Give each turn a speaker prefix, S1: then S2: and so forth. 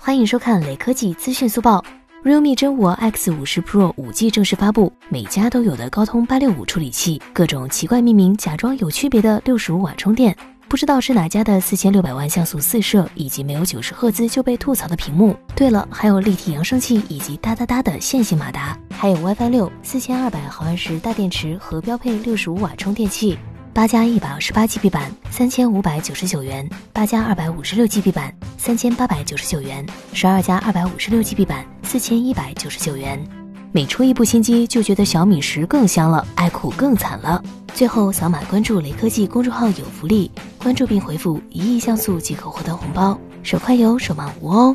S1: 欢迎收看雷科技资讯速报。realme 真我 X 五十 Pro 五 G 正式发布，每家都有的高通八六五处理器，各种奇怪命名，假装有区别的六十五瓦充电，不知道是哪家的四千六百万像素四摄，以及没有九十赫兹就被吐槽的屏幕。对了，还有立体扬声器以及哒哒哒的线性马达，还有 WiFi 六，四千二百毫安时大电池和标配六十五瓦充电器。八加一百二十八 GB 版三千五百九十九元，八加二百五十六 GB 版三千八百九十九元，十二加二百五十六 GB 版四千一百九十九元。每出一部新机，就觉得小米十更香了，爱酷更惨了。最后扫码关注雷科技公众号有福利，关注并回复一亿像素即可获得红包，手快有，手慢无哦。